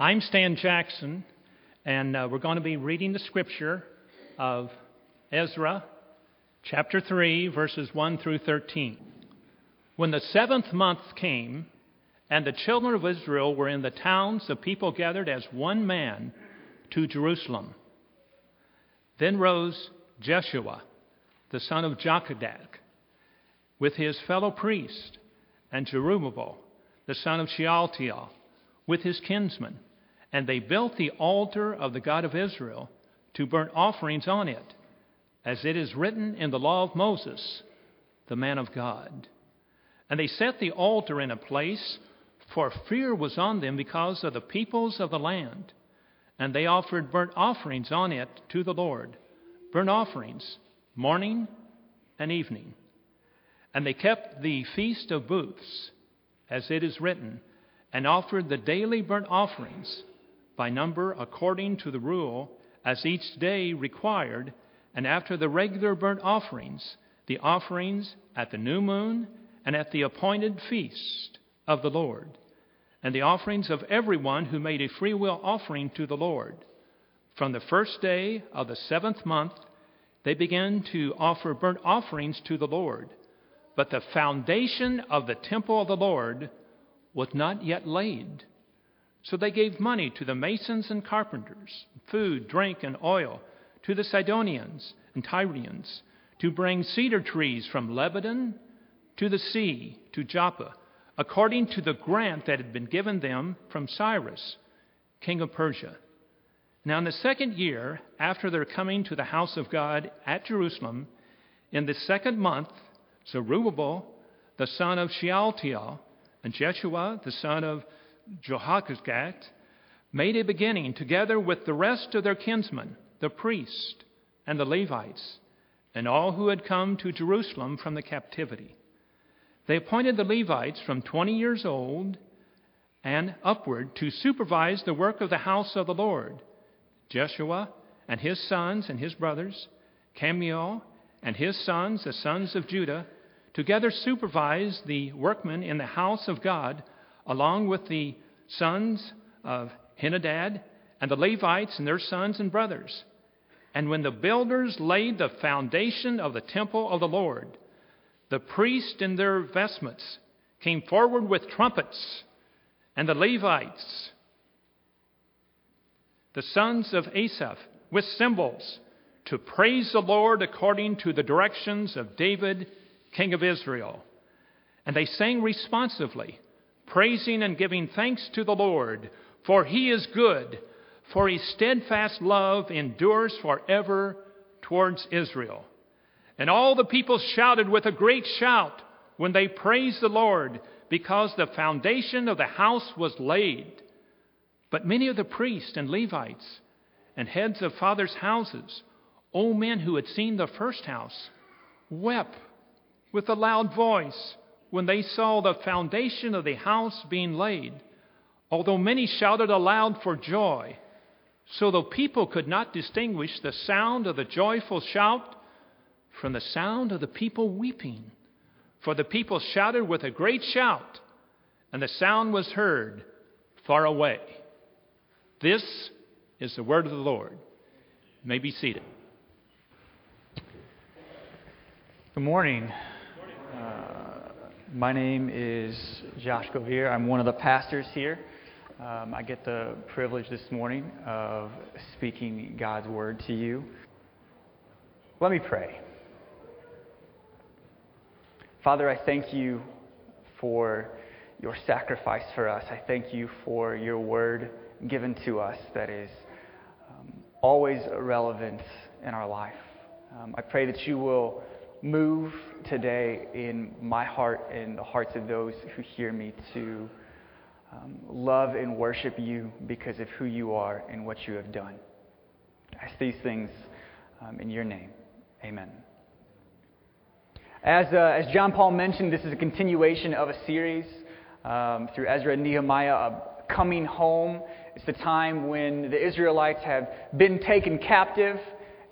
I'm Stan Jackson, and uh, we're going to be reading the scripture of Ezra, chapter 3, verses 1 through 13. When the seventh month came, and the children of Israel were in the towns, the people gathered as one man to Jerusalem. Then rose Jeshua, the son of Jozadak, with his fellow priest, and Zerubbabel, the son of Shealtiel, with his kinsmen. And they built the altar of the God of Israel to burn offerings on it, as it is written in the law of Moses, the man of God. And they set the altar in a place, for fear was on them because of the peoples of the land. And they offered burnt offerings on it to the Lord, burnt offerings, morning and evening. And they kept the feast of booths, as it is written, and offered the daily burnt offerings by number according to the rule as each day required, and after the regular burnt offerings, the offerings at the new moon and at the appointed feast of the Lord, and the offerings of everyone who made a freewill offering to the Lord. From the first day of the seventh month, they began to offer burnt offerings to the Lord. But the foundation of the temple of the Lord was not yet laid. So they gave money to the masons and carpenters, food, drink, and oil, to the Sidonians and Tyrians, to bring cedar trees from Lebanon to the sea, to Joppa, according to the grant that had been given them from Cyrus, king of Persia. Now, in the second year after their coming to the house of God at Jerusalem, in the second month, Zerubbabel, the son of Shealtiel, and Jeshua, the son of Jehozadak, made a beginning together with the rest of their kinsmen, the priests and the Levites, and all who had come to Jerusalem from the captivity. They appointed the Levites from 20 years old and upward to supervise the work of the house of the Lord. Jeshua and his sons and his brothers, Kadmiel and his sons, the sons of Judah, together supervised the workmen in the house of God, along with the sons of Henadad and the Levites and their sons and brothers. And when the builders laid the foundation of the temple of the Lord, the priests in their vestments came forward with trumpets, and the Levites, the sons of Asaph, with cymbals, to praise the Lord according to the directions of David King of Israel. And they sang responsively, praising and giving thanks to the Lord, for he is good, for his steadfast love endures forever towards Israel. And all the people shouted with a great shout when they praised the Lord, because the foundation of the house was laid. But many of the priests and Levites and heads of fathers' houses, old men who had seen the first house, wept with a loud voice when they saw the foundation of the house being laid, although many shouted aloud for joy. So the people could not distinguish the sound of the joyful shout from the sound of the people weeping. For the people shouted with a great shout, and the sound was heard far away. This is the word of the Lord. You may be seated. Good morning. Uh, my name is Josh Govere. I'm one of the pastors here. Um, I get the privilege this morning of speaking God's word to you. Let me pray. Father, I thank you for your sacrifice for us. I thank you for your word given to us that is um, always relevant in our life. Um, I pray that you will move today in my heart and the hearts of those who hear me to um, love and worship you because of who you are and what you have done. I ask these things um, in your name. Amen. As, uh, as John Paul mentioned, this is a continuation of a series um, through Ezra and Nehemiah, uh, coming home. It's the time when the Israelites have been taken captive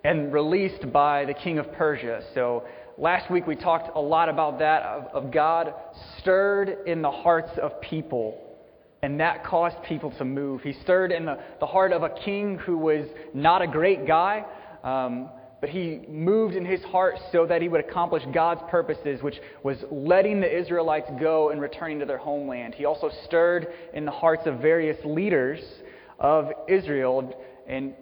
and released by the king of Persia. So last week we talked a lot about that of, of God stirred in the hearts of people and that caused people to move. He stirred in the, the heart of a king who was not a great guy, um, but he moved in his heart so that he would accomplish God's purposes, which was letting the Israelites go and returning to their homeland. He also stirred in the hearts of various leaders of Israel and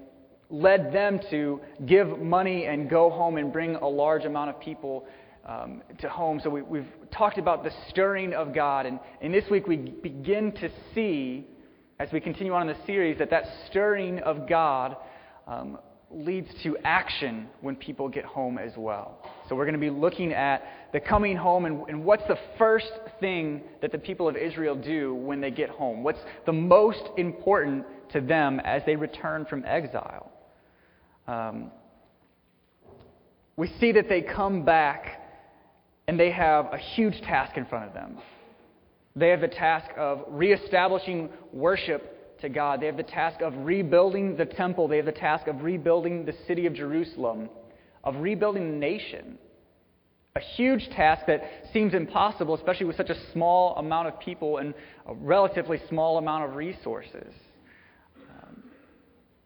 led them to give money and go home and bring a large amount of people um, to home. So we, have talked about the stirring of God. And, and this week we begin to see, as we continue on in the series, that that stirring of God um, leads to action when people get home as well. So we're going to be looking at the coming home and, and what's the first thing that the people of Israel do when they get home? What's the most important to them as they return from exile? Um, we see that they come back and they have a huge task in front of them. They have the task of reestablishing worship to God. They have the task of rebuilding the temple. They have the task of rebuilding the city of Jerusalem, of rebuilding the nation. A huge task that seems impossible, especially with such a small amount of people and a relatively small amount of resources.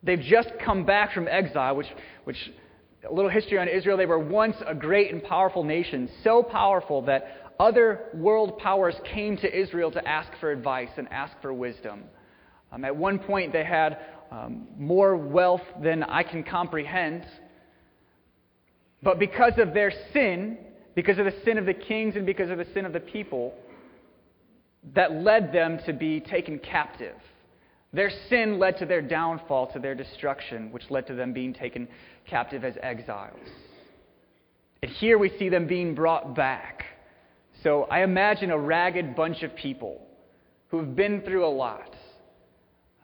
They've just come back from exile, which, which a little history on Israel. They were once a great and powerful nation, so powerful that other world powers came to Israel to ask for advice and ask for wisdom. Um, at one point, they had um, more wealth than I can comprehend. But because of their sin, because of the sin of the kings and because of the sin of the people, that led them to be taken captive. Their sin led to their downfall, to their destruction, which led to them being taken captive as exiles. And here we see them being brought back. So I imagine a ragged bunch of people who have been through a lot.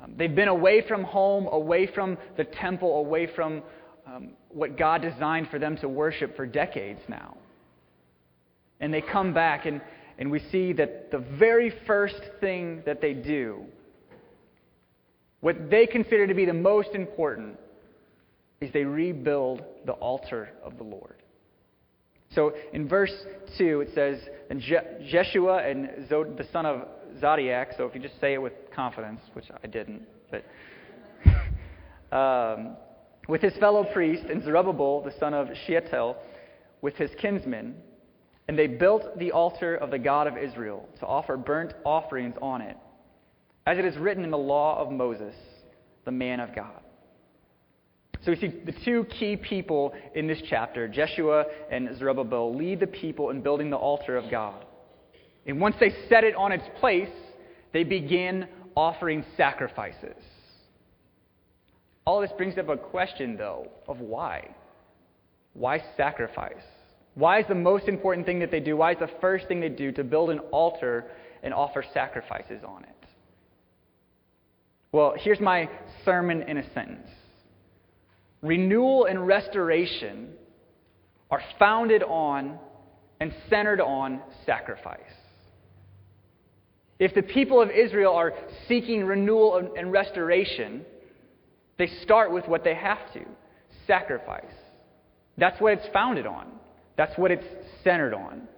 Um, they've been away from home, away from the temple, away from um, what God designed for them to worship for decades now. And they come back, and, and we see that the very first thing that they do, what they consider to be the most important, is they rebuild the altar of the Lord. So in verse 2, it says, And Je- Jeshua and Zod- the son of Zodiac, so if you just say it with confidence, which I didn't, but um, with his fellow priest, and Zerubbabel, the son of Shealtiel, with his kinsmen, and they built the altar of the God of Israel to offer burnt offerings on it, as it is written in the law of Moses, the man of God. So we see the two key people in this chapter, Jeshua and Zerubbabel, lead the people in building the altar of God. And once they set it on its place, they begin offering sacrifices. All this brings up a question, though, of why. Why sacrifice? Why is the most important thing that they do? Why is the first thing they do to build an altar and offer sacrifices on it? Well, here's my sermon in a sentence renewal and restoration are founded on and centered on sacrifice. If the people of Israel are seeking renewal and restoration, they start with what they have to sacrifice. That's what it's founded on, that's what it's centered on.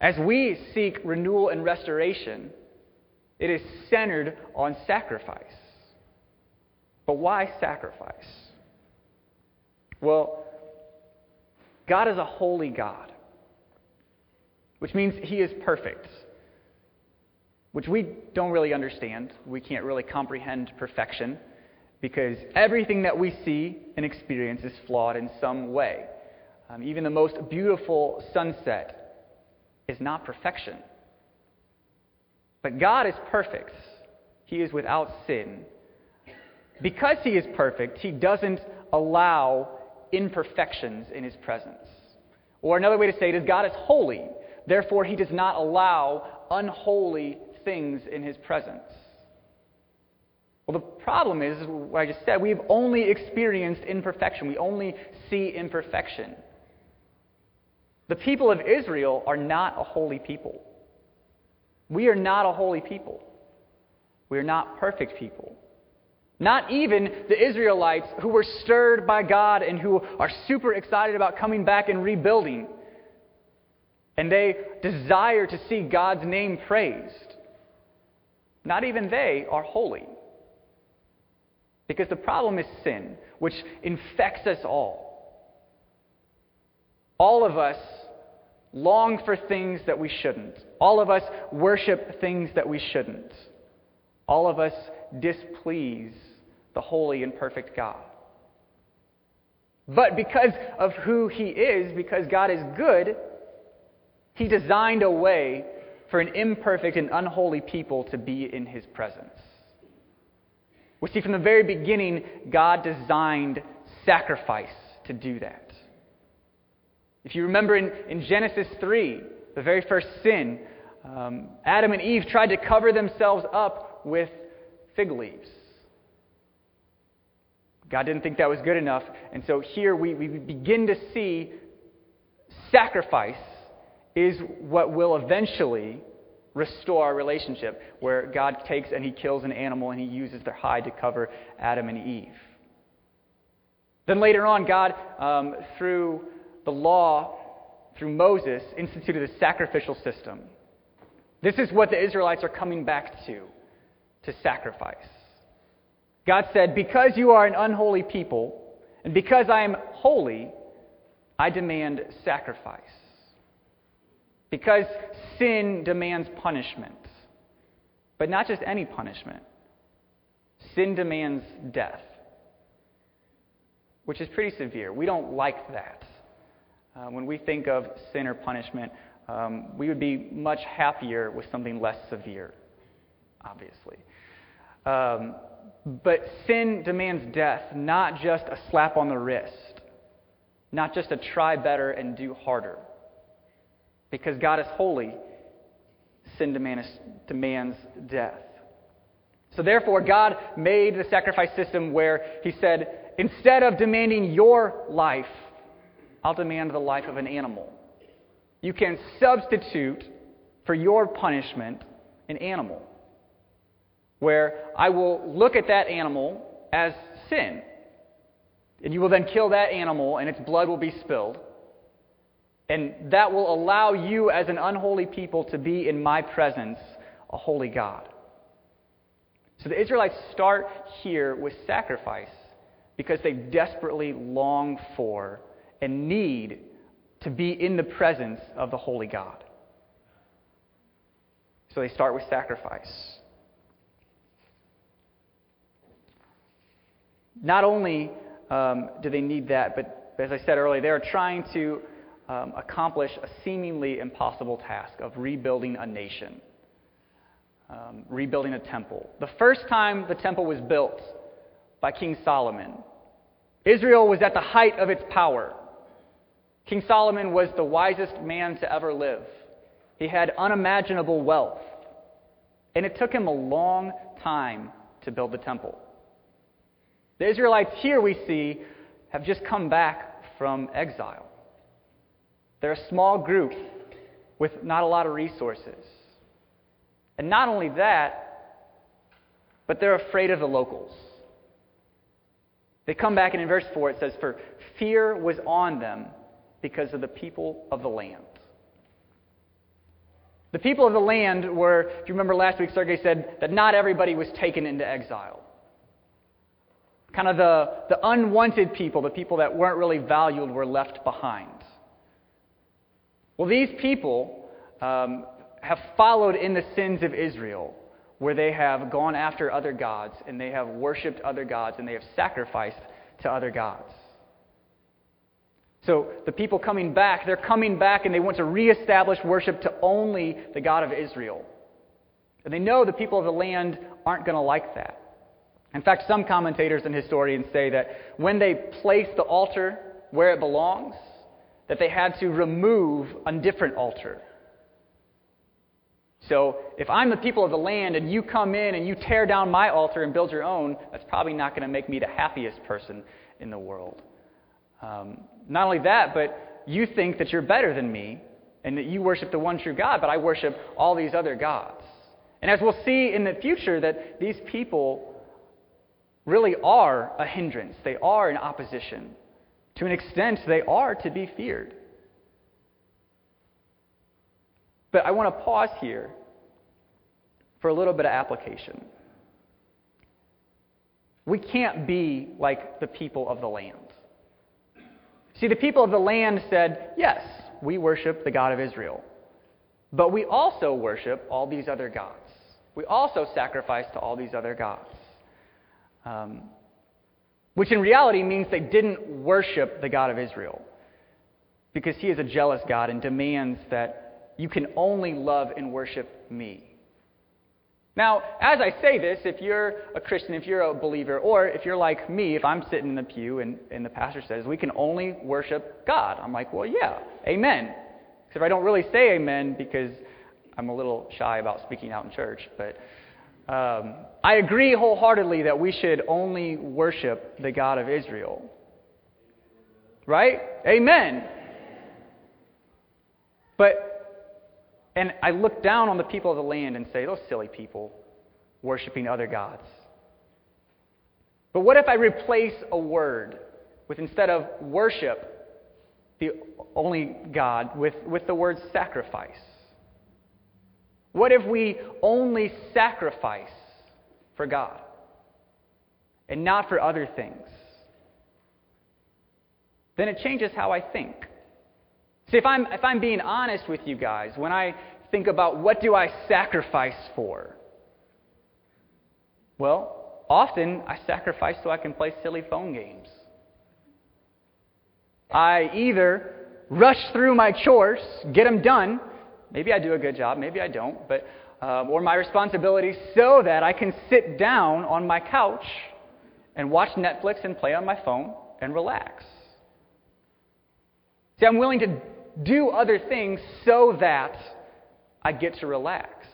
As we seek renewal and restoration, it is centered on sacrifice. But why sacrifice? Well, God is a holy God, which means He is perfect, which we don't really understand. We can't really comprehend perfection because everything that we see and experience is flawed in some way. Um, even the most beautiful sunset is not perfection. But God is perfect, He is without sin. Because He is perfect, He doesn't allow imperfections in his presence. Or another way to say it is God is holy, therefore, he does not allow unholy things in his presence. Well, the problem is, what I just said, we've only experienced imperfection. We only see imperfection. The people of Israel are not a holy people. We are not a holy people. We are not perfect people. Not even the Israelites who were stirred by God and who are super excited about coming back and rebuilding. And they desire to see God's name praised. not even they are holy. Because the problem is sin, which infects us all. All of us long for things that we shouldn't. All of us worship things that we shouldn't. All of us displease the holy and perfect God. But because of who He is, because God is good, He designed a way for an imperfect and unholy people to be in His presence. We see from the very beginning, God designed sacrifice to do that. If you remember in, in Genesis 3, the very first sin, um, Adam and Eve tried to cover themselves up with fig leaves. God didn't think that was good enough, and so here we, we begin to see sacrifice is what will eventually restore our relationship, where God takes and He kills an animal and He uses their hide to cover Adam and Eve. Then later on, God, um, through the law, through Moses, instituted a sacrificial system. This is what the Israelites are coming back to to sacrifice. God said, Because you are an unholy people, and because I am holy, I demand sacrifice. Because sin demands punishment. But not just any punishment, sin demands death, which is pretty severe. We don't like that. Uh, when we think of sin or punishment, um, we would be much happier with something less severe, obviously. Um, but sin demands death, not just a slap on the wrist, not just a try better and do harder. Because God is holy, sin demands, demands death. So, therefore, God made the sacrifice system where He said, instead of demanding your life, I'll demand the life of an animal. You can substitute for your punishment an animal, where I will look at that animal as sin. And you will then kill that animal, and its blood will be spilled. And that will allow you, as an unholy people, to be in my presence, a holy God. So the Israelites start here with sacrifice because they desperately long for and need to be in the presence of the holy God. So they start with sacrifice. Not only um, do they need that, but as I said earlier, they are trying to um, accomplish a seemingly impossible task of rebuilding a nation, um, rebuilding a temple. The first time the temple was built by King Solomon, Israel was at the height of its power. King Solomon was the wisest man to ever live. He had unimaginable wealth. And it took him a long time to build the temple. The Israelites here we see have just come back from exile. They're a small group with not a lot of resources. And not only that, but they're afraid of the locals. They come back, and in verse 4 it says, For fear was on them because of the people of the land. The people of the land were, if you remember last week, Sergey said that not everybody was taken into exile. Kind of the, the unwanted people, the people that weren't really valued, were left behind. Well, these people um, have followed in the sins of Israel, where they have gone after other gods, and they have worshiped other gods, and they have sacrificed to other gods. So the people coming back, they're coming back and they want to reestablish worship to only the God of Israel. And they know the people of the land aren't going to like that. In fact, some commentators and historians say that when they placed the altar where it belongs, that they had to remove a different altar. So if I'm the people of the land and you come in and you tear down my altar and build your own, that's probably not going to make me the happiest person in the world. Um, not only that, but you think that you're better than me and that you worship the one true God, but I worship all these other gods. And as we'll see in the future, that these people really are a hindrance, they are in opposition. To an extent, they are to be feared. But I want to pause here for a little bit of application. We can't be like the people of the land. See, the people of the land said, Yes, we worship the God of Israel. But we also worship all these other gods. We also sacrifice to all these other gods. Um, which in reality means they didn't worship the God of Israel. Because he is a jealous God and demands that you can only love and worship me. Now, as I say this, if you're a Christian, if you're a believer, or if you're like me, if I'm sitting in the pew and, and the pastor says, we can only worship God, I'm like, well, yeah, amen. Except I don't really say amen because I'm a little shy about speaking out in church. But um, I agree wholeheartedly that we should only worship the God of Israel. Right? Amen. But and I look down on the people of the land and say, those silly people worshiping other gods. But what if I replace a word with instead of worship, the only God, with, with the word sacrifice? What if we only sacrifice for God and not for other things? Then it changes how I think. See, if I'm, if I'm being honest with you guys, when I think about what do I sacrifice for? Well, often I sacrifice so I can play silly phone games. I either rush through my chores, get them done. Maybe I do a good job, maybe I don't, but um, or my responsibilities so that I can sit down on my couch and watch Netflix and play on my phone and relax. See, I'm willing to do other things so that I get to relax.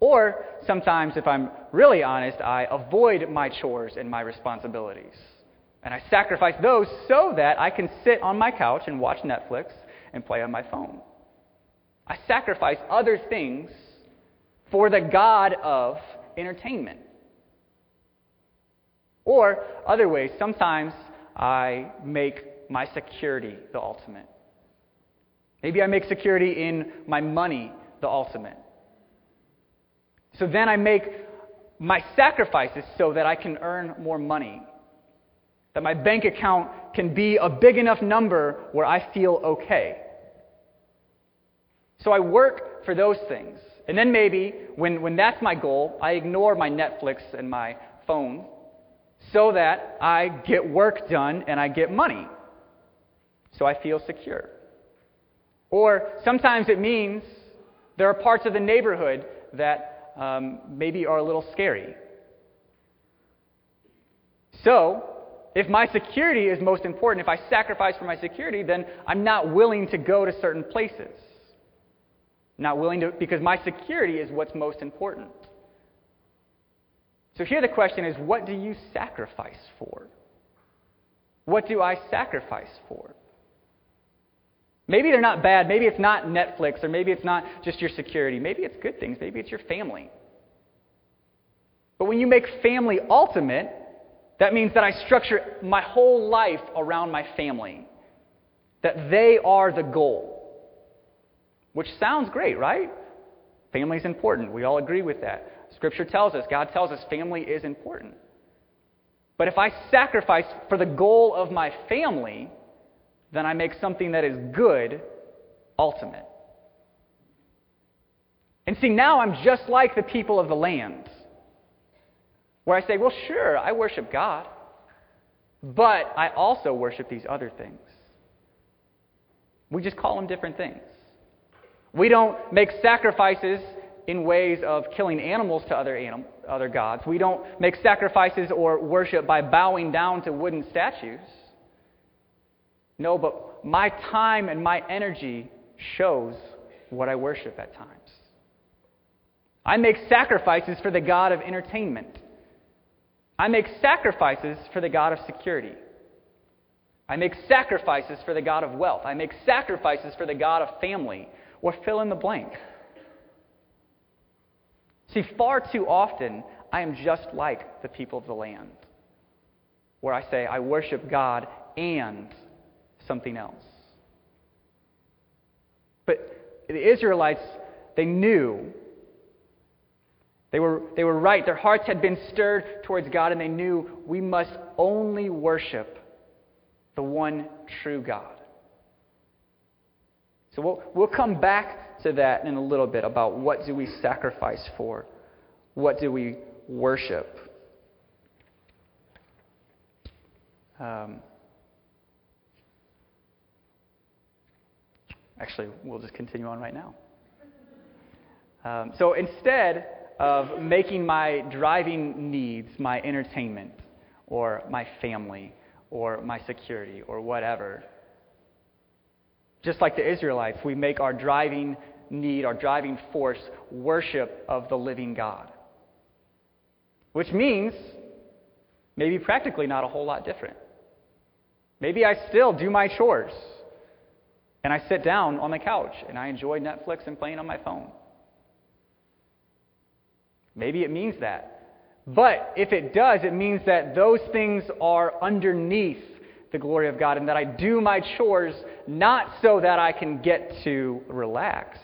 Or sometimes, if I'm really honest, I avoid my chores and my responsibilities. And I sacrifice those so that I can sit on my couch and watch Netflix and play on my phone. I sacrifice other things for the God of entertainment. Or other ways, sometimes I make my security the ultimate. Maybe I make security in my money the ultimate. So then I make my sacrifices so that I can earn more money. That my bank account can be a big enough number where I feel okay. So I work for those things. And then maybe, when, when that's my goal, I ignore my Netflix and my phone so that I get work done and I get money. So I feel secure. Or sometimes it means there are parts of the neighborhood that um, maybe are a little scary. So, if my security is most important, if I sacrifice for my security, then I'm not willing to go to certain places. Not willing to, because my security is what's most important. So here the question is what do you sacrifice for? What do I sacrifice for? Maybe they're not bad. Maybe it's not Netflix, or maybe it's not just your security. Maybe it's good things. Maybe it's your family. But when you make family ultimate, that means that I structure my whole life around my family, that they are the goal. Which sounds great, right? Family is important. We all agree with that. Scripture tells us, God tells us family is important. But if I sacrifice for the goal of my family, then I make something that is good ultimate. And see, now I'm just like the people of the land, where I say, well, sure, I worship God, but I also worship these other things. We just call them different things. We don't make sacrifices in ways of killing animals to other, anim- other gods. We don't make sacrifices or worship by bowing down to wooden statues. No, but my time and my energy shows what I worship at times. I make sacrifices for the God of entertainment. I make sacrifices for the God of security. I make sacrifices for the God of wealth. I make sacrifices for the God of family, or fill in the blank. See, far too often, I am just like the people of the land, where I say, I worship God and something else. But the Israelites, they knew They were, they were right. Their hearts had been stirred towards God, and they knew we must only worship the one true God. So we'll, we'll come back to that in a little bit about what do we sacrifice for? What do we worship? Um, actually, we'll just continue on right now. Um, so instead of making my driving needs my entertainment or my family or my security or whatever, just like the Israelites, we make our driving need, our driving force, worship of the living God. Which means maybe practically not a whole lot different. Maybe I still do my chores and I sit down on the couch and I enjoy Netflix and playing on my phone. Maybe it means that. But if it does, it means that those things are underneath the glory of God and that I do my chores not so that I can get to relax,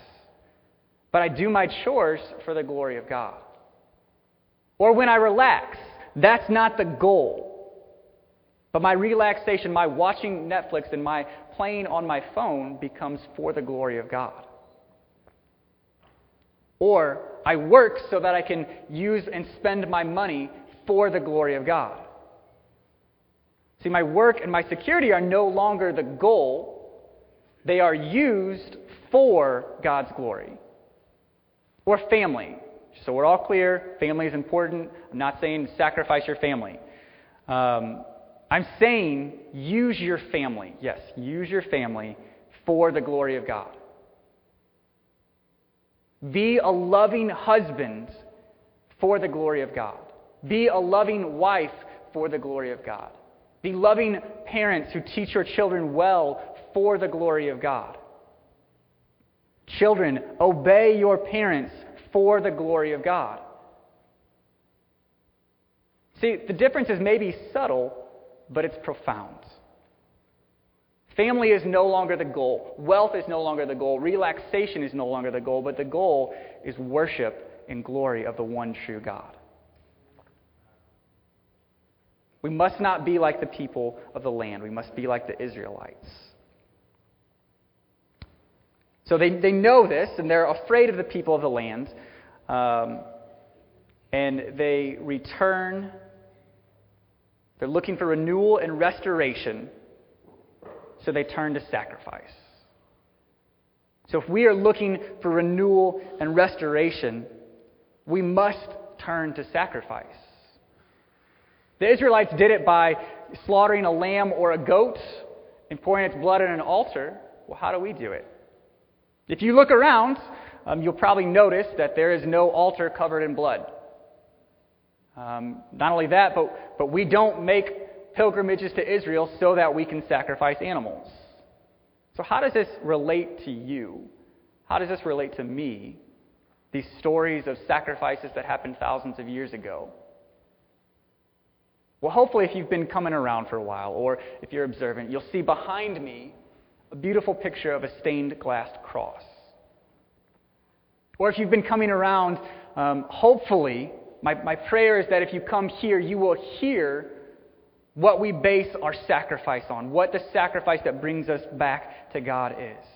but I do my chores for the glory of God. Or when I relax, that's not the goal. But my relaxation, my watching Netflix, and my playing on my phone becomes for the glory of God. Or I work so that I can use and spend my money for the glory of God. See, my work and my security are no longer the goal, they are used for God's glory. Or family. So we're all clear family is important. I'm not saying sacrifice your family. Um, I'm saying use your family. Yes, use your family for the glory of God. Be a loving husband for the glory of God. Be a loving wife for the glory of God. Be loving parents who teach your children well for the glory of God. Children, obey your parents for the glory of God. See, the difference is maybe subtle, but it's profound. Family is no longer the goal. Wealth is no longer the goal. Relaxation is no longer the goal, but the goal is worship and glory of the one true God. We must not be like the people of the land. We must be like the Israelites. So they, they know this, and they're afraid of the people of the land. Um, and they return. They're looking for renewal and restoration so they turn to sacrifice. So if we are looking for renewal and restoration, we must turn to sacrifice. The Israelites did it by slaughtering a lamb or a goat and pouring its blood on an altar. Well, how do we do it? If you look around, um, you'll probably notice that there is no altar covered in blood. Um, not only that, but, but we don't make pilgrimages to Israel so that we can sacrifice animals. So, how does this relate to you? How does this relate to me? These stories of sacrifices that happened thousands of years ago. Well, hopefully, if you've been coming around for a while, or if you're observant, you'll see behind me a beautiful picture of a stained glass cross. Or if you've been coming around, um, hopefully, my, my prayer is that if you come here, you will hear what we base our sacrifice on, what the sacrifice that brings us back to God is.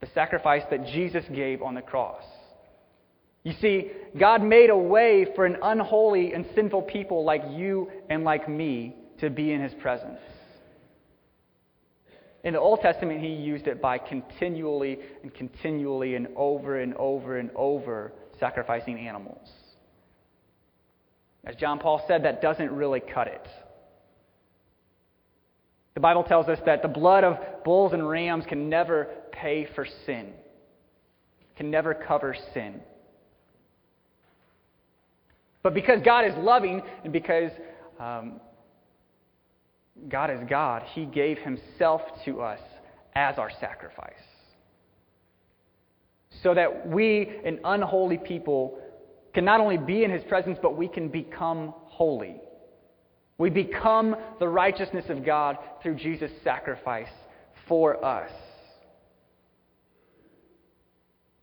The sacrifice that Jesus gave on the cross. You see, God made a way for an unholy and sinful people like you and like me to be in His presence. In the Old Testament, He used it by continually and continually and over and over and over sacrificing animals. As John Paul said, that doesn't really cut it. The Bible tells us that the blood of bulls and rams can never pay for sin, can never cover sin. But because God is loving and because um, God is God, He gave Himself to us as our sacrifice. So that we, an unholy people, can not only be in His presence, but we can become holy. We become the righteousness of God through Jesus' sacrifice for us.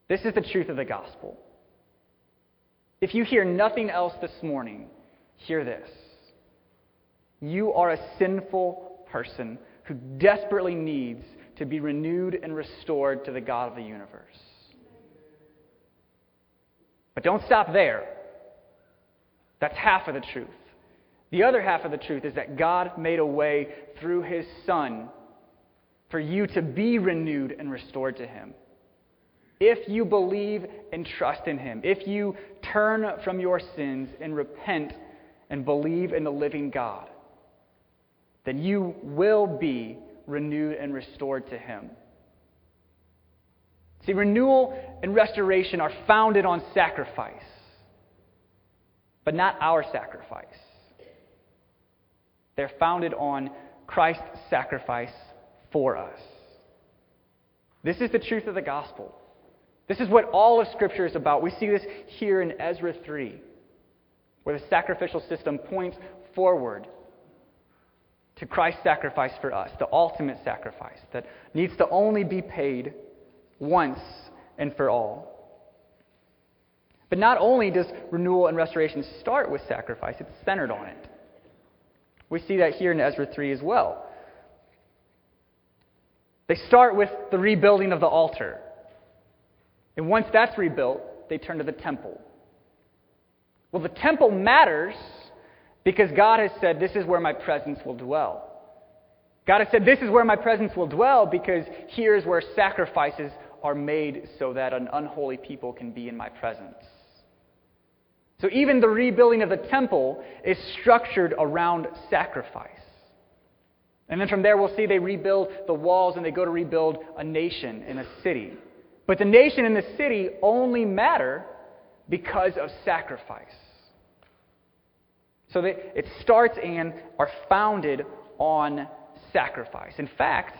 This is the truth of the gospel. If you hear nothing else this morning, hear this. You are a sinful person who desperately needs to be renewed and restored to the God of the universe. But don't stop there. That's half of the truth. The other half of the truth is that God made a way through his Son for you to be renewed and restored to him. If you believe and trust in him, if you turn from your sins and repent and believe in the living God, then you will be renewed and restored to him. See, renewal and restoration are founded on sacrifice, but not our sacrifice. They're founded on Christ's sacrifice for us. This is the truth of the gospel. This is what all of Scripture is about. We see this here in Ezra 3, where the sacrificial system points forward to Christ's sacrifice for us, the ultimate sacrifice that needs to only be paid once and for all. But not only does renewal and restoration start with sacrifice, it's centered on it. We see that here in Ezra 3 as well. They start with the rebuilding of the altar. And once that's rebuilt, they turn to the temple. Well, the temple matters because God has said, This is where my presence will dwell. God has said, This is where my presence will dwell because here's where sacrifices are made so that an unholy people can be in my presence. So even the rebuilding of the temple is structured around sacrifice. And then from there, we'll see they rebuild the walls and they go to rebuild a nation in a city. But the nation and the city only matter because of sacrifice. So that it starts and are founded on sacrifice. In fact,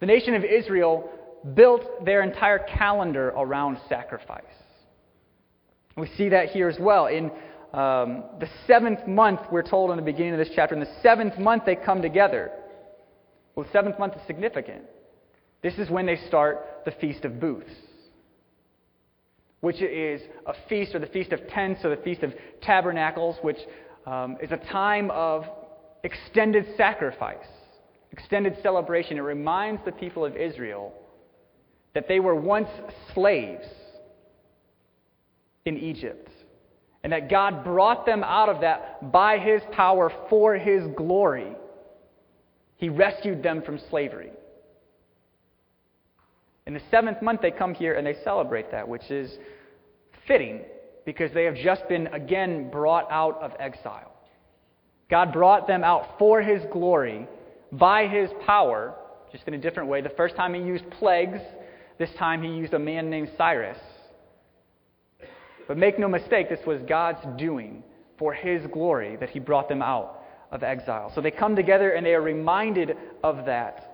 the nation of Israel built their entire calendar around sacrifice. We see that here as well. In um, the seventh month, we're told in the beginning of this chapter, in the seventh month they come together. Well, the seventh month is significant. This is when they start the Feast of Booths, which is a feast, or the Feast of Tents, or the Feast of Tabernacles, which um, is a time of extended sacrifice, extended celebration. It reminds the people of Israel that they were once slaves in Egypt. And that God brought them out of that by His power for His glory. He rescued them from slavery. In the seventh month, they come here and they celebrate that, which is fitting because they have just been again brought out of exile. God brought them out for His glory by His power, just in a different way. The first time He used plagues, this time He used a man named Cyrus. But make no mistake, this was God's doing for His glory that He brought them out of exile. So they come together and they are reminded of that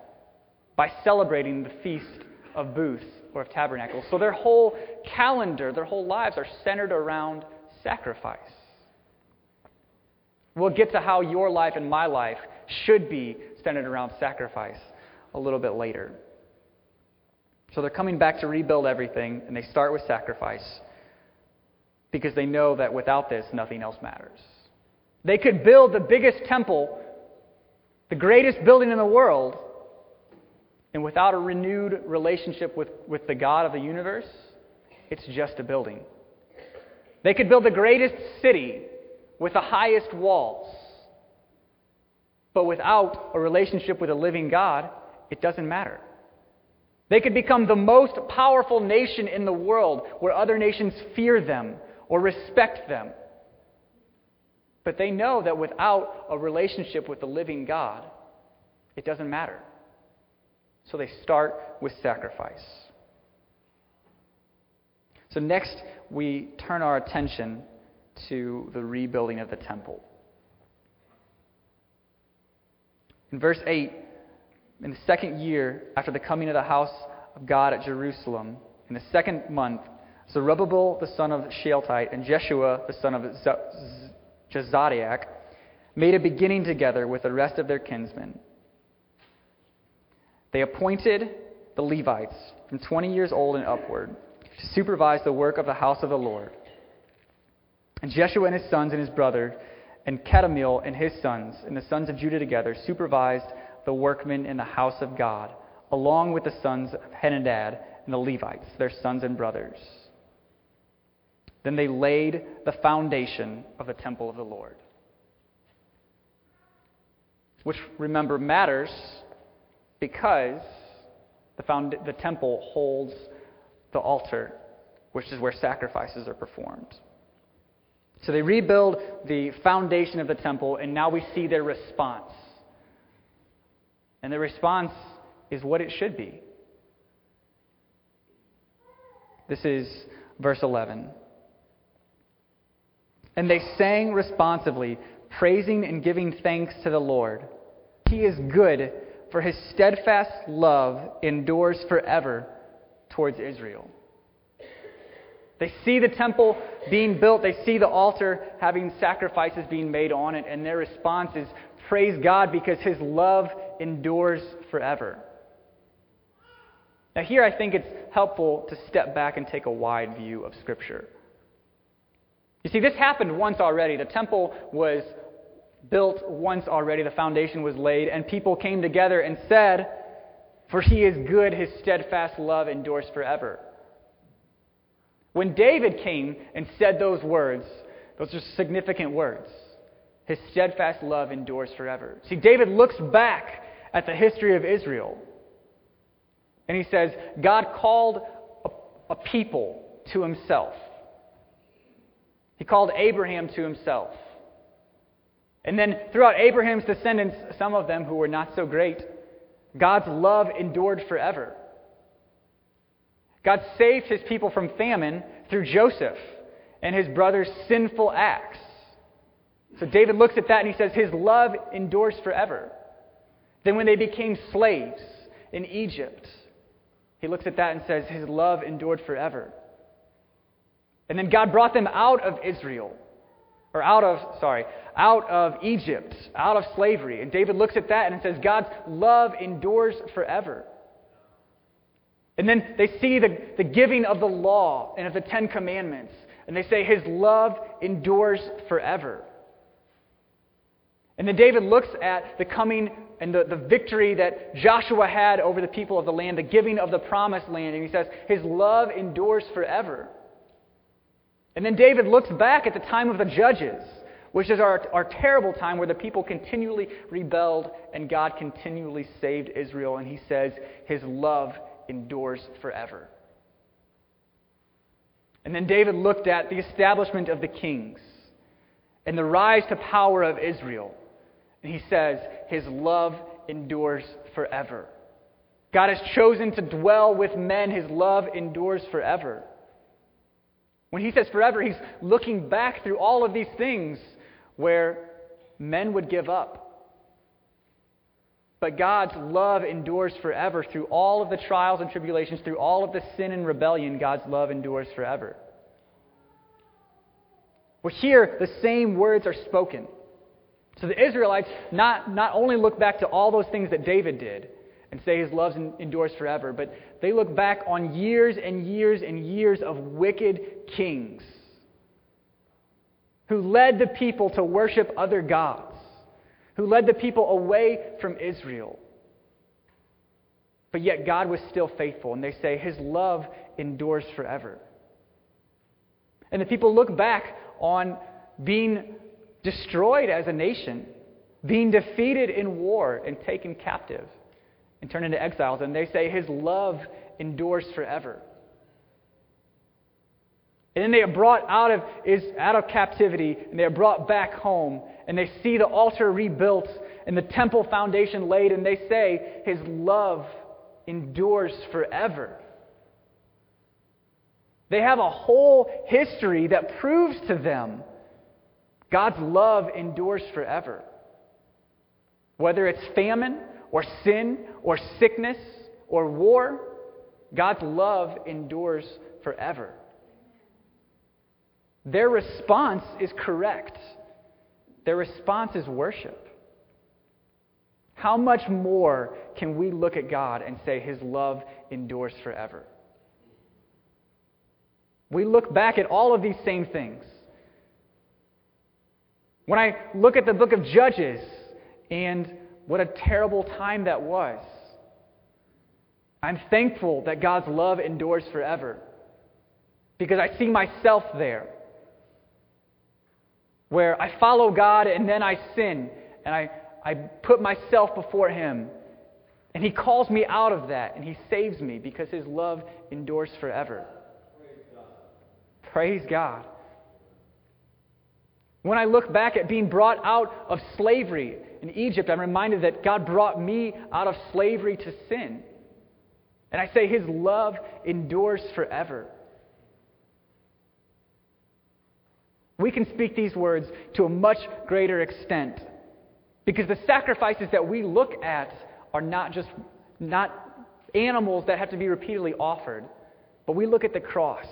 by celebrating the Feast of Booths or of Tabernacles. So their whole calendar, their whole lives are centered around sacrifice. We'll get to how your life and my life should be centered around sacrifice a little bit later. So they're coming back to rebuild everything, and they start with sacrifice because they know that without this, nothing else matters. They could build the biggest temple, the greatest building in the world, and without a renewed relationship with, with the God of the universe, it's just a building. They could build the greatest city with the highest walls, but without a relationship with a living God, it doesn't matter. They could become the most powerful nation in the world where other nations fear them or respect them. But they know that without a relationship with the living God, it doesn't matter. So they start with sacrifice. So next, we turn our attention to the rebuilding of the temple. In verse 8, in the second year after the coming of the house of God at Jerusalem, in the second month, Zerubbabel the son of Shealtiel and Jeshua the son of Jozadak made a beginning together with the rest of their kinsmen. They appointed the Levites from 20 years old and upward to supervise the work of the house of the Lord. And Jeshua and his sons and his brother, and Kadmiel and his sons, and the sons of Judah together, supervised the workmen in the house of God, along with the sons of Henadad and the Levites, their sons and brothers. Then they laid the foundation of the temple of the Lord. Which, remember, matters because the, found, the temple holds the altar, which is where sacrifices are performed. So they rebuild the foundation of the temple, and now we see their response. And the response is what it should be. This is verse 11. And they sang responsively, praising and giving thanks to the Lord. He is good, for his steadfast love endures forever towards Israel. They see the temple being built, they see the altar having sacrifices being made on it, and their response is praise God because his love endures forever. Now, here I think it's helpful to step back and take a wide view of Scripture. You see, this happened once already. The temple was built once already, the foundation was laid, and people came together and said, For he is good, his steadfast love endures forever. When David came and said those words, those are significant words. His steadfast love endures forever. See, David looks back at the history of Israel and he says, God called a, a people to himself. He called Abraham to himself. And then throughout Abraham's descendants, some of them who were not so great, God's love endured forever. God saved his people from famine through Joseph and his brother's sinful acts. So David looks at that and he says, His love endures forever. Then when they became slaves in Egypt, he looks at that and says, His love endured forever. And then God brought them out of Israel, or out of, sorry, out of Egypt, out of slavery. And David looks at that and says, God's love endures forever. And then they see the, the giving of the law and of the Ten Commandments. And they say, His love endures forever. And then David looks at the coming and the, the victory that Joshua had over the people of the land, the giving of the promised land. And he says, His love endures forever. And then David looks back at the time of the judges, which is our, our terrible time where the people continually rebelled and God continually saved Israel. And he says, His love endures forever. And then David looked at the establishment of the kings and the rise to power of Israel. And he says, His love endures forever. God has chosen to dwell with men. His love endures forever. When he says forever, he's looking back through all of these things where men would give up. But God's love endures forever through all of the trials and tribulations, through all of the sin and rebellion, God's love endures forever. Well, here, the same words are spoken. So the Israelites not, not only look back to all those things that David did and say his love endures forever, but they look back on years and years and years of wicked kings who led the people to worship other gods who led the people away from Israel. But yet God was still faithful, and they say his love endures forever. And the people look back on being destroyed as a nation, being defeated in war and taken captive and turn into exiles, and they say his love endures forever. And then they are brought out of, is, out of captivity, and they are brought back home, and they see the altar rebuilt and the temple foundation laid, and they say, His love endures forever. They have a whole history that proves to them God's love endures forever. Whether it's famine or sin or sickness or war, God's love endures forever. Their response is correct. Their response is worship. How much more can we look at God and say His love endures forever? We look back at all of these same things When I look at the book of Judges and what a terrible time that was, I'm thankful that God's love endures forever because I see myself there where I follow God and then I sin and I, I put myself before Him. And He calls me out of that and He saves me because His love endures forever. Praise God. Praise God. When I look back at being brought out of slavery in Egypt, I'm reminded that God brought me out of slavery to sin. And I say His love endures forever. We can speak these words to a much greater extent because the sacrifices that we look at are not just not animals that have to be repeatedly offered, but we look at the cross.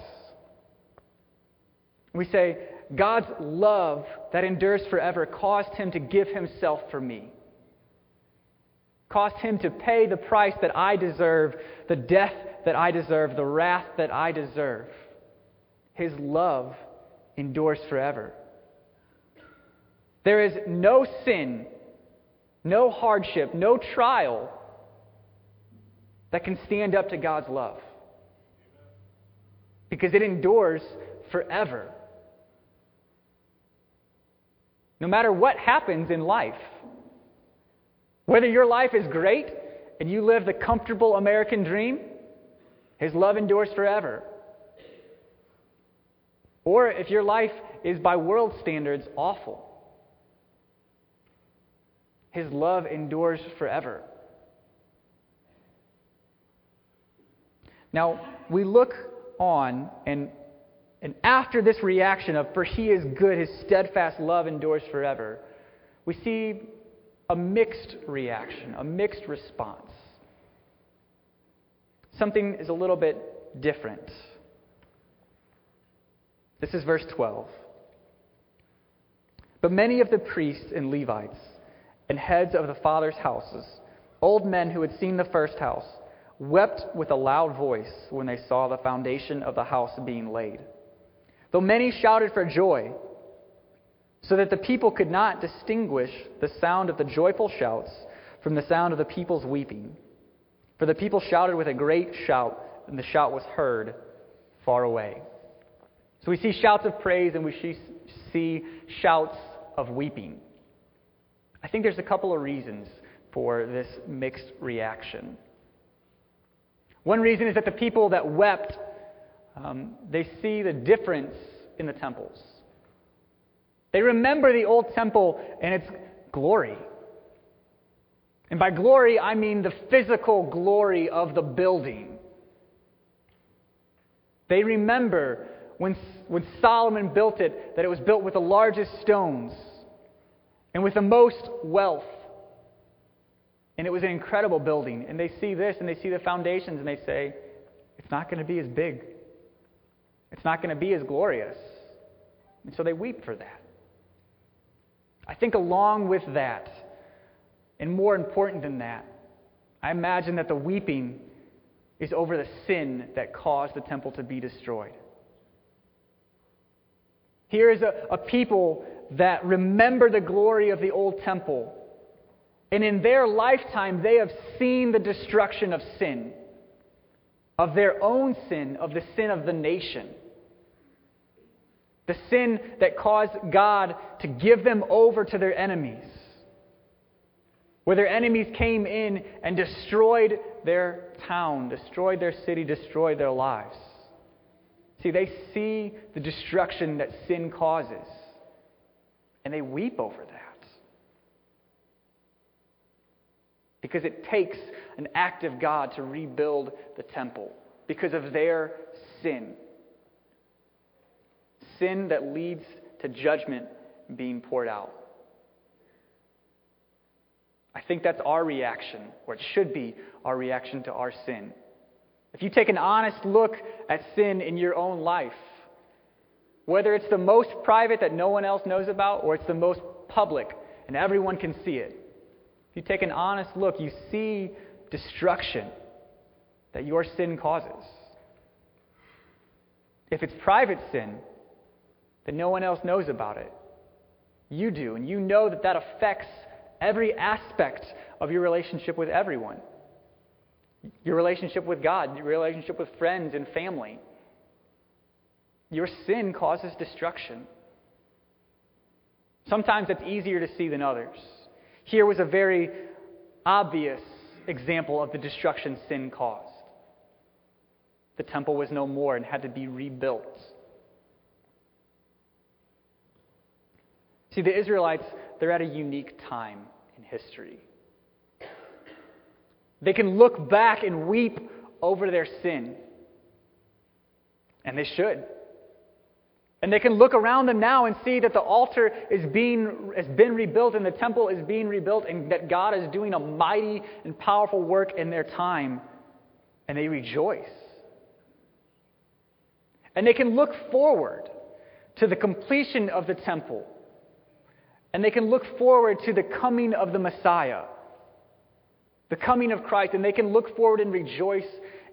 We say, God's love that endures forever caused him to give himself for me. Caused him to pay the price that I deserve, the death that I deserve, the wrath that I deserve. His love endures forever. There is no sin, no hardship, no trial that can stand up to God's love. Because it endures forever. No matter what happens in life, whether your life is great and you live the comfortable American dream, His love endures forever. Or if your life is by world standards awful, His love endures forever. Now, we look on, and, and after this reaction of, For He is good, His steadfast love endures forever, we see a mixed reaction, a mixed response. Something is a little bit different. This is verse 12. But many of the priests and Levites and heads of the fathers' houses, old men who had seen the first house, wept with a loud voice when they saw the foundation of the house being laid. Though many shouted for joy, so that the people could not distinguish the sound of the joyful shouts from the sound of the people's weeping. For the people shouted with a great shout, and the shout was heard far away. So we see shouts of praise and we see shouts of weeping. I think there's a couple of reasons for this mixed reaction. One reason is that the people that wept, um, they see the difference in the temples. They remember the old temple and its glory. And by glory, I mean the physical glory of the building. They remember when, when Solomon built it that it was built with the largest stones and with the most wealth. And it was an incredible building. And they see this and they see the foundations and they say, it's not going to be as big. It's not going to be as glorious. And so they weep for that. I think along with that, and more important than that, I imagine that the weeping is over the sin that caused the temple to be destroyed. Here is a, a people that remember the glory of the old temple. And in their lifetime, they have seen the destruction of sin, of their own sin, of the sin of the nation. The sin that caused God to give them over to their enemies. Where their enemies came in and destroyed their town, destroyed their city, destroyed their lives. See, they see the destruction that sin causes, and they weep over that. Because it takes an act of God to rebuild the temple because of their sin. Sin that leads to judgment being poured out. I think that's our reaction, or it should be our reaction to our sin. If you take an honest look at sin in your own life, whether it's the most private that no one else knows about or it's the most public and everyone can see it, if you take an honest look, you see destruction that your sin causes. If it's private sin, that no one else knows about it, You do, and you know that that affects every aspect of your relationship with everyone your relationship with God, your relationship with friends and family. Your sin causes destruction. Sometimes it's easier to see than others. Here was a very obvious example of the destruction sin caused. The temple was no more and had to be rebuilt. See, the Israelites, they're at a unique time in history. They can look back and weep over their sin. And they should. And they can look around them now and see that the altar is being, has been rebuilt and the temple is being rebuilt and that God is doing a mighty and powerful work in their time. And they rejoice. And they can look forward to the completion of the temple. And they can look forward to the coming of the Messiah the coming of Christ, and they can look forward and rejoice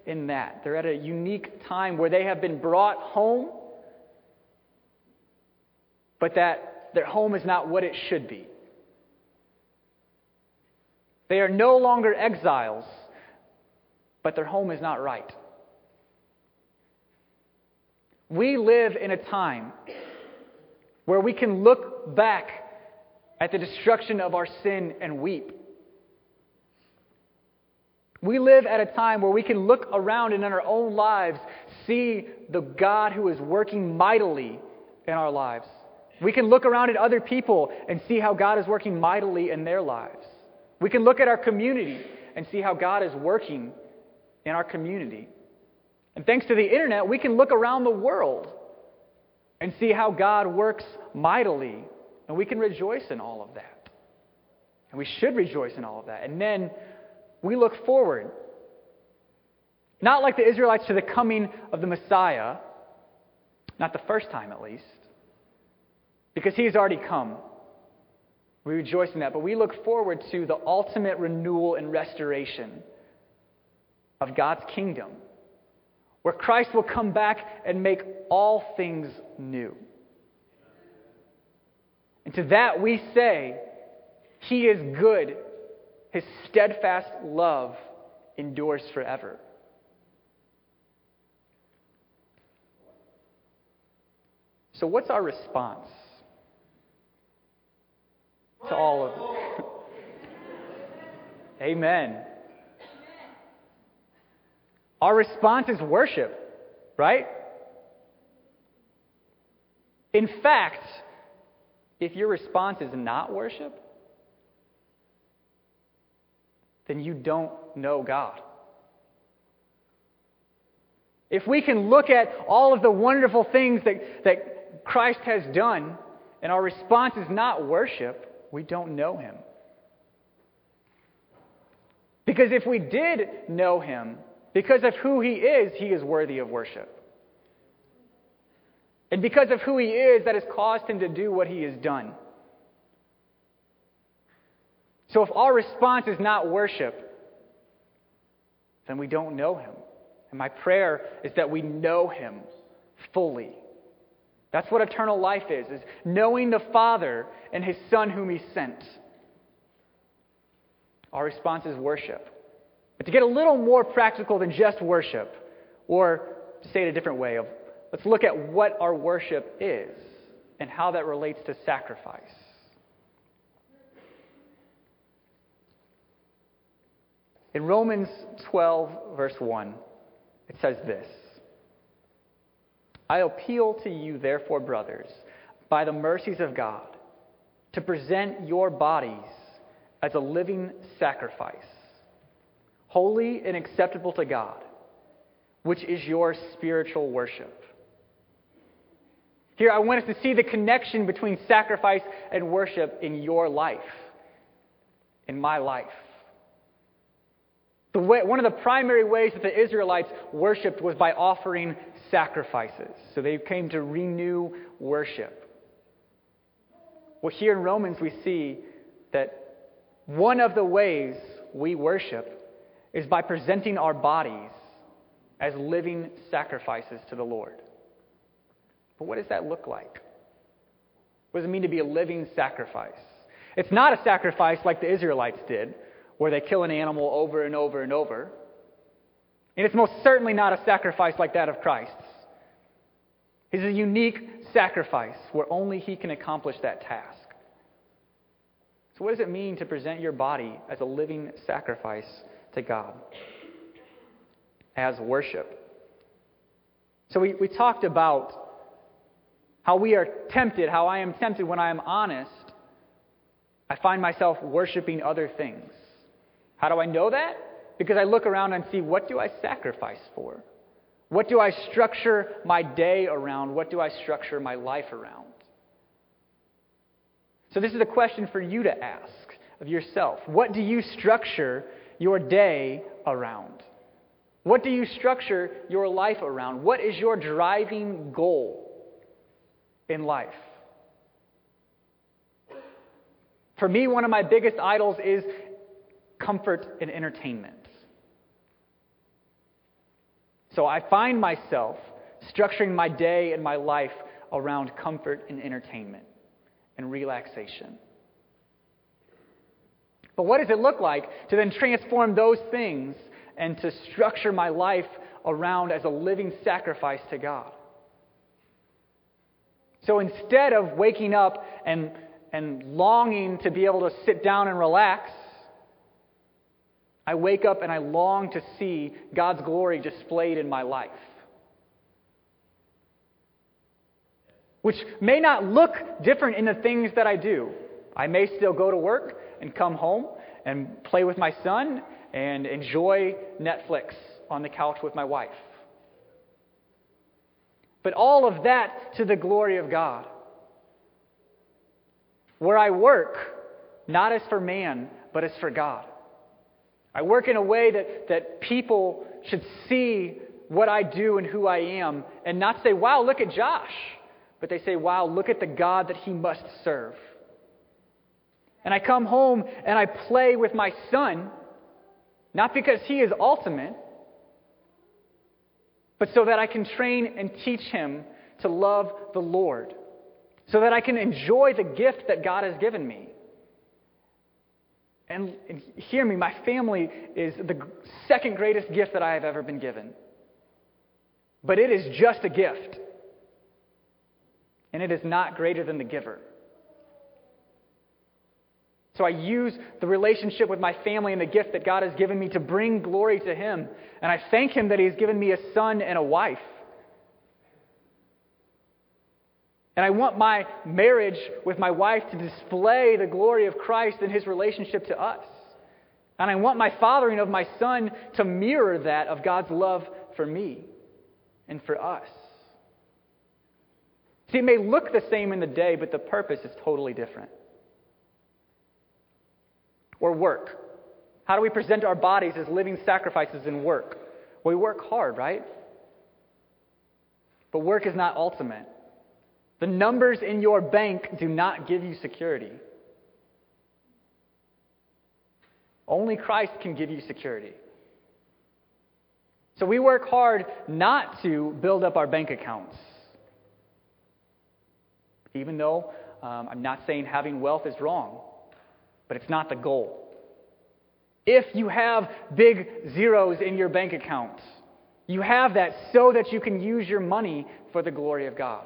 in that. They're at a unique time where they have been brought home, but that their home is not what it should be. They are no longer exiles, but their home is not right. We live in a time where we can look back at the destruction of our sin and weep. We live at a time where we can look around and in our own lives see the God who is working mightily in our lives. We can look around at other people and see how God is working mightily in their lives. We can look at our community and see how God is working in our community. And thanks to the internet, we can look around the world and see how God works mightily. And we can rejoice in all of that. And we should rejoice in all of that. And then we look forward. Not like the Israelites to the coming of the Messiah, not the first time at least, because he has already come. We rejoice in that, but we look forward to the ultimate renewal and restoration of God's kingdom, where Christ will come back and make all things new. And to that we say, He is good his steadfast love endures forever. So, what's our response to all of it? Amen. Our response is worship, right? In fact, if your response is not worship, then you don't know God. If we can look at all of the wonderful things that, that Christ has done, and our response is not worship, we don't know Him. Because if we did know Him, because of who He is, He is worthy of worship. And because of who He is, that has caused Him to do what He has done. So if our response is not worship, then we don't know him. And my prayer is that we know him fully. That's what eternal life is, is knowing the Father and his Son whom he sent. Our response is worship. But to get a little more practical than just worship, or to say it a different way, of let's look at what our worship is and how that relates to sacrifice. In Romans 12, verse 1, it says this I appeal to you, therefore, brothers, by the mercies of God, to present your bodies as a living sacrifice, holy and acceptable to God, which is your spiritual worship. Here, I want us to see the connection between sacrifice and worship in your life, in my life. Way, one of the primary ways that the Israelites worshiped was by offering sacrifices. So they came to renew worship. Well, here in Romans, we see that one of the ways we worship is by presenting our bodies as living sacrifices to the Lord. But what does that look like? What does it mean to be a living sacrifice? It's not a sacrifice like the Israelites did, where they kill an animal over and over and over. And it's most certainly not a sacrifice like that of Christ's. He's a unique sacrifice where only He can accomplish that task. So, what does it mean to present your body as a living sacrifice to God? As worship. So, we, we talked about how we are tempted, how I am tempted when I am honest. I find myself worshiping other things. How do I know that? Because I look around and see what do I sacrifice for? What do I structure my day around? What do I structure my life around? So, this is a question for you to ask of yourself. What do you structure your day around? What do you structure your life around? What is your driving goal in life? For me, one of my biggest idols is comfort and entertainment. So I find myself structuring my day and my life around comfort and entertainment and relaxation. But what does it look like to then transform those things and to structure my life around as a living sacrifice to God? So instead of waking up and, and longing to be able to sit down and relax, I wake up and I long to see God's glory displayed in my life. Which may not look different in the things that I do. I may still go to work and come home and play with my son and enjoy Netflix on the couch with my wife. But all of that to the glory of God. Where I work, not as for man, but as for God. I work in a way that, that people should see what I do and who I am and not say, wow, look at Josh. But they say, wow, look at the God that he must serve. And I come home and I play with my son, not because he is ultimate, but so that I can train and teach him to love the Lord, so that I can enjoy the gift that God has given me. And, and hear me, my family is the second greatest gift that I have ever been given. But it is just a gift. And it is not greater than the giver. So I use the relationship with my family and the gift that God has given me to bring glory to Him. And I thank Him that He has given me a son and a wife. And I want my marriage with my wife to display the glory of Christ and his relationship to us. And I want my fathering of my son to mirror that of God's love for me and for us. See, it may look the same in the day, but the purpose is totally different. Or work. How do we present our bodies as living sacrifices in work? We work hard, right? But work is not ultimate. The numbers in your bank do not give you security. Only Christ can give you security. So we work hard not to build up our bank accounts. Even though um, I'm not saying having wealth is wrong, but it's not the goal. If you have big zeros in your bank account, you have that so that you can use your money for the glory of God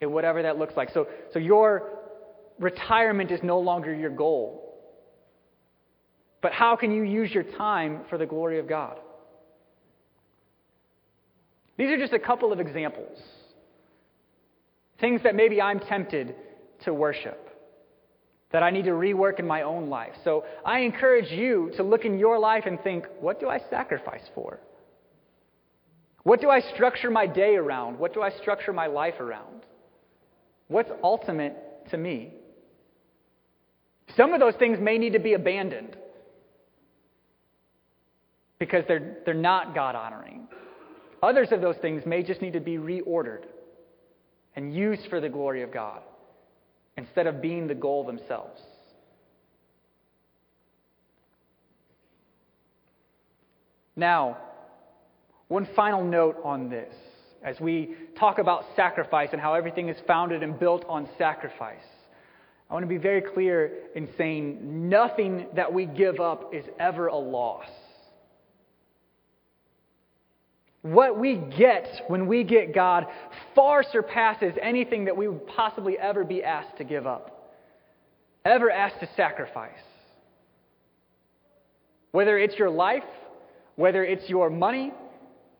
and whatever that looks like. So, so your retirement is no longer your goal. But how can you use your time for the glory of God? These are just a couple of examples. Things that maybe I'm tempted to worship, that I need to rework in my own life. So I encourage you to look in your life and think, what do I sacrifice for? What do I structure my day around? What do I structure my life around? What's ultimate to me? Some of those things may need to be abandoned because they're, they're not God honoring. Others of those things may just need to be reordered and used for the glory of God instead of being the goal themselves. Now, one final note on this as we talk about sacrifice and how everything is founded and built on sacrifice, I want to be very clear in saying nothing that we give up is ever a loss. What we get when we get God far surpasses anything that we would possibly ever be asked to give up, ever asked to sacrifice. Whether it's your life, whether it's your money,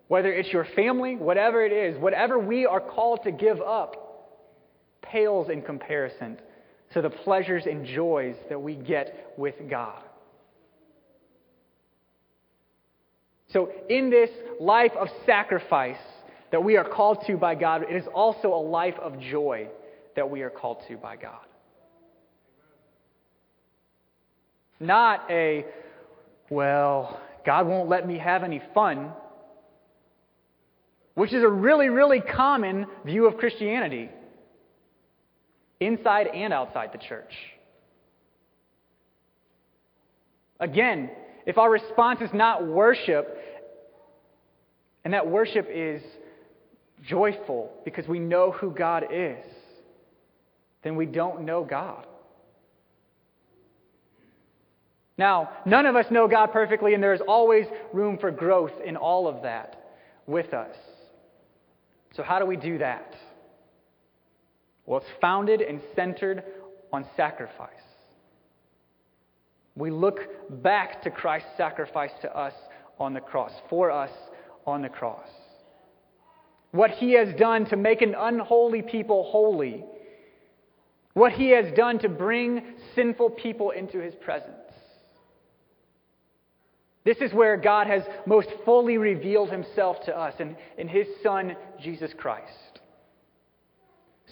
whether it's your family, whatever it is, whatever we are called to give up pales in comparison to the pleasures and joys that we get with God. So, in this life of sacrifice that we are called to by God, it is also a life of joy that we are called to by God. Not a, well, God won't let me have any fun, which is a really, really common view of Christianity, inside and outside the church. Again, if our response is not worship, and that worship is joyful because we know who God is, then we don't know God. Now, none of us know God perfectly, and there is always room for growth in all of that with us. So, how do we do that? Well, it's founded and centered on sacrifice. We look back to Christ's sacrifice to us on the cross, for us on the cross. What he has done to make an unholy people holy. What he has done to bring sinful people into his presence. This is where God has most fully revealed himself to us in, in his Son, Jesus Christ.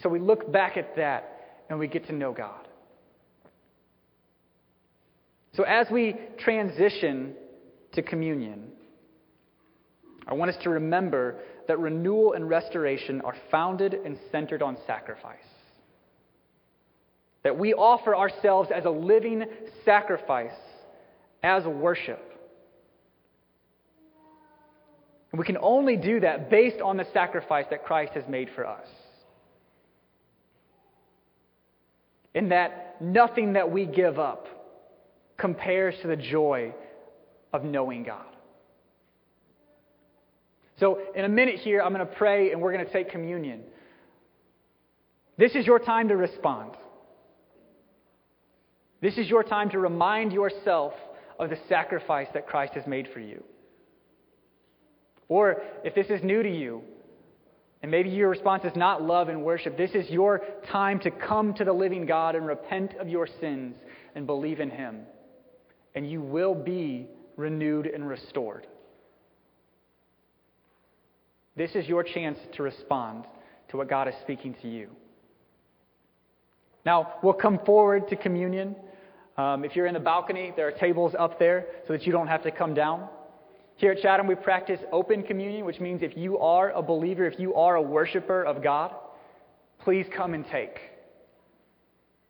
So we look back at that and we get to know God. So, as we transition to communion, I want us to remember that renewal and restoration are founded and centered on sacrifice. That we offer ourselves as a living sacrifice, as worship. And we can only do that based on the sacrifice that Christ has made for us. In that nothing that we give up compares to the joy of knowing God. So, in a minute here, I'm going to pray and we're going to take communion. This is your time to respond. This is your time to remind yourself of the sacrifice that Christ has made for you. Or if this is new to you, and maybe your response is not love and worship, this is your time to come to the living God and repent of your sins and believe in Him and you will be renewed and restored. This is your chance to respond to what God is speaking to you. Now, we'll come forward to communion. Um, if you're in the balcony, there are tables up there so that you don't have to come down. Here at Chatham, we practice open communion, which means if you are a believer, if you are a worshiper of God, please come and take.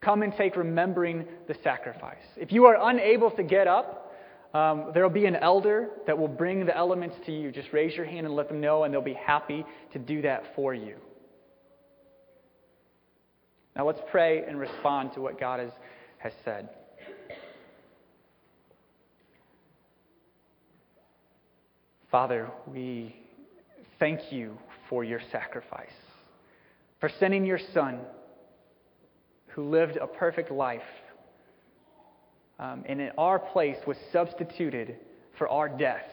Come and take remembering the sacrifice. If you are unable to get up, um, there will be an elder that will bring the elements to you. Just raise your hand and let them know, and they'll be happy to do that for you. Now let's pray and respond to what God has, has said. Father, we thank you for your sacrifice, for sending your Son who lived a perfect life um, and in our place was substituted for our death.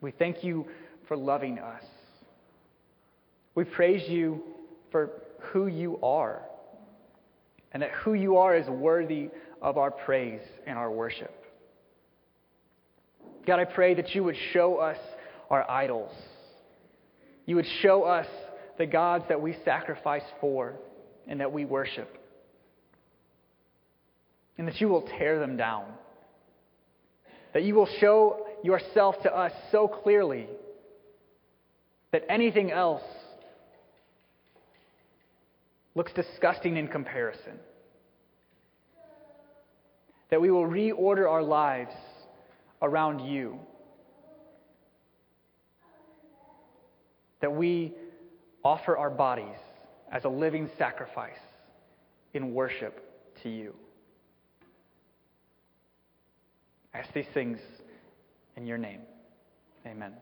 We thank you for loving us. We praise you for who you are, and that who you are is worthy of our praise and our worship. God, I pray that you would show us our idols. You would show us the gods that we sacrifice for and that we worship. And that you will tear them down. That you will show yourself to us so clearly that anything else looks disgusting in comparison. That we will reorder our lives around you. that we offer our bodies as a living sacrifice in worship to you. I ask these things in your name. Amen.